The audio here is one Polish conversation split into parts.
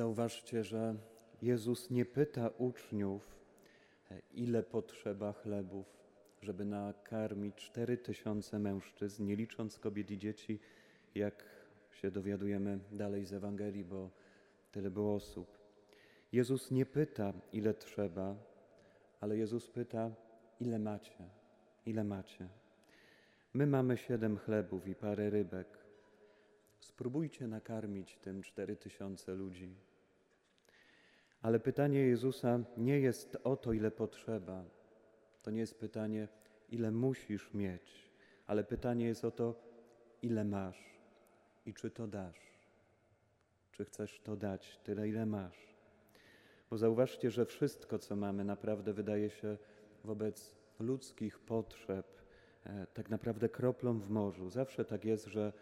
Zauważcie, że Jezus nie pyta uczniów, ile potrzeba chlebów, żeby nakarmić cztery tysiące mężczyzn, nie licząc kobiet i dzieci, jak się dowiadujemy dalej z Ewangelii, bo tyle było osób. Jezus nie pyta, ile trzeba, ale Jezus pyta, ile macie, ile macie. My mamy siedem chlebów i parę rybek. Spróbujcie nakarmić tym cztery tysiące ludzi. Ale pytanie Jezusa nie jest o to, ile potrzeba. To nie jest pytanie, ile musisz mieć, ale pytanie jest o to, ile masz i czy to dasz. Czy chcesz to dać tyle, ile masz. Bo zauważcie, że wszystko, co mamy, naprawdę wydaje się wobec ludzkich potrzeb e, tak naprawdę kroplą w morzu. Zawsze tak jest, że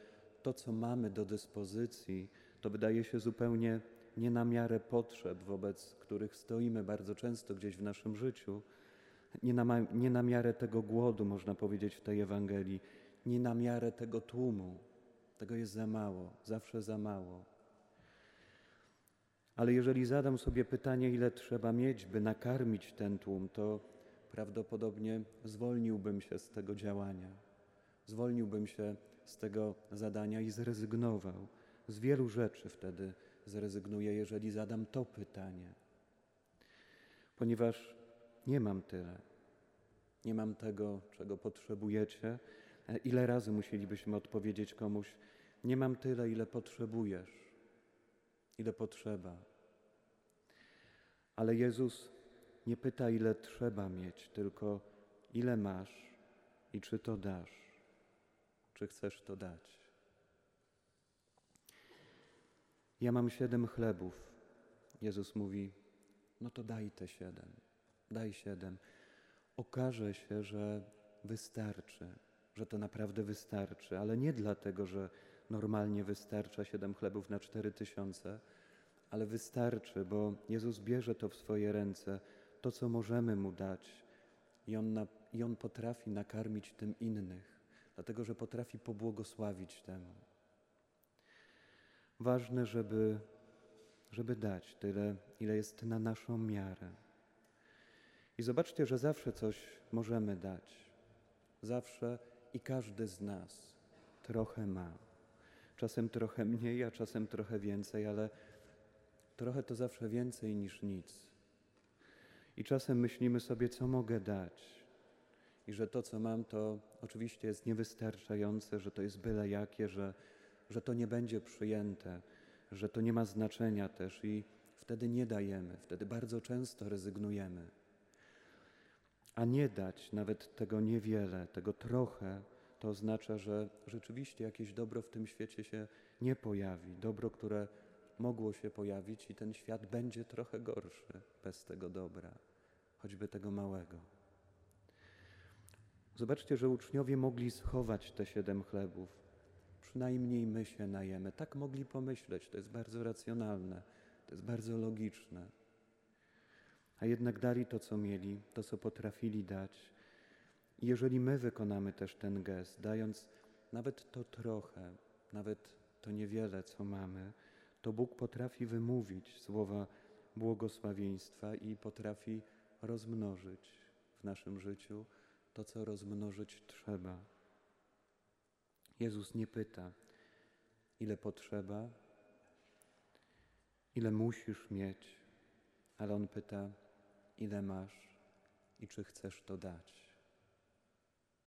to, co mamy do dyspozycji, to wydaje się zupełnie nie na miarę potrzeb, wobec których stoimy bardzo często gdzieś w naszym życiu, nie na, nie na miarę tego głodu, można powiedzieć w tej Ewangelii, nie na miarę tego tłumu. Tego jest za mało, zawsze za mało. Ale jeżeli zadam sobie pytanie, ile trzeba mieć, by nakarmić ten tłum, to prawdopodobnie zwolniłbym się z tego działania. Zwolniłbym się z tego zadania i zrezygnował. Z wielu rzeczy wtedy zrezygnuję, jeżeli zadam to pytanie. Ponieważ nie mam tyle. Nie mam tego, czego potrzebujecie. Ile razy musielibyśmy odpowiedzieć komuś: Nie mam tyle, ile potrzebujesz, ile potrzeba. Ale Jezus nie pyta, ile trzeba mieć, tylko ile masz i czy to dasz, czy chcesz to dać. Ja mam siedem chlebów. Jezus mówi: No to daj te siedem, daj siedem. Okaże się, że wystarczy, że to naprawdę wystarczy, ale nie dlatego, że normalnie wystarcza siedem chlebów na cztery tysiące, ale wystarczy, bo Jezus bierze to w swoje ręce, to co możemy Mu dać i On, na, i on potrafi nakarmić tym innych, dlatego że potrafi pobłogosławić temu. Ważne, żeby, żeby dać tyle, ile jest na naszą miarę. I zobaczcie, że zawsze coś możemy dać. Zawsze i każdy z nas trochę ma. Czasem trochę mniej, a czasem trochę więcej, ale trochę to zawsze więcej niż nic. I czasem myślimy sobie, co mogę dać. I że to, co mam, to oczywiście jest niewystarczające, że to jest byle jakie, że że to nie będzie przyjęte, że to nie ma znaczenia też i wtedy nie dajemy, wtedy bardzo często rezygnujemy. A nie dać nawet tego niewiele, tego trochę, to oznacza, że rzeczywiście jakieś dobro w tym świecie się nie pojawi. Dobro, które mogło się pojawić, i ten świat będzie trochę gorszy bez tego dobra, choćby tego małego. Zobaczcie, że uczniowie mogli schować te siedem chlebów przynajmniej my się najemy. Tak mogli pomyśleć, to jest bardzo racjonalne, to jest bardzo logiczne. A jednak dali to, co mieli, to, co potrafili dać. I jeżeli my wykonamy też ten gest, dając nawet to trochę, nawet to niewiele, co mamy, to Bóg potrafi wymówić słowa błogosławieństwa i potrafi rozmnożyć w naszym życiu to, co rozmnożyć trzeba. Jezus nie pyta, ile potrzeba, ile musisz mieć, ale On pyta, ile masz i czy chcesz to dać.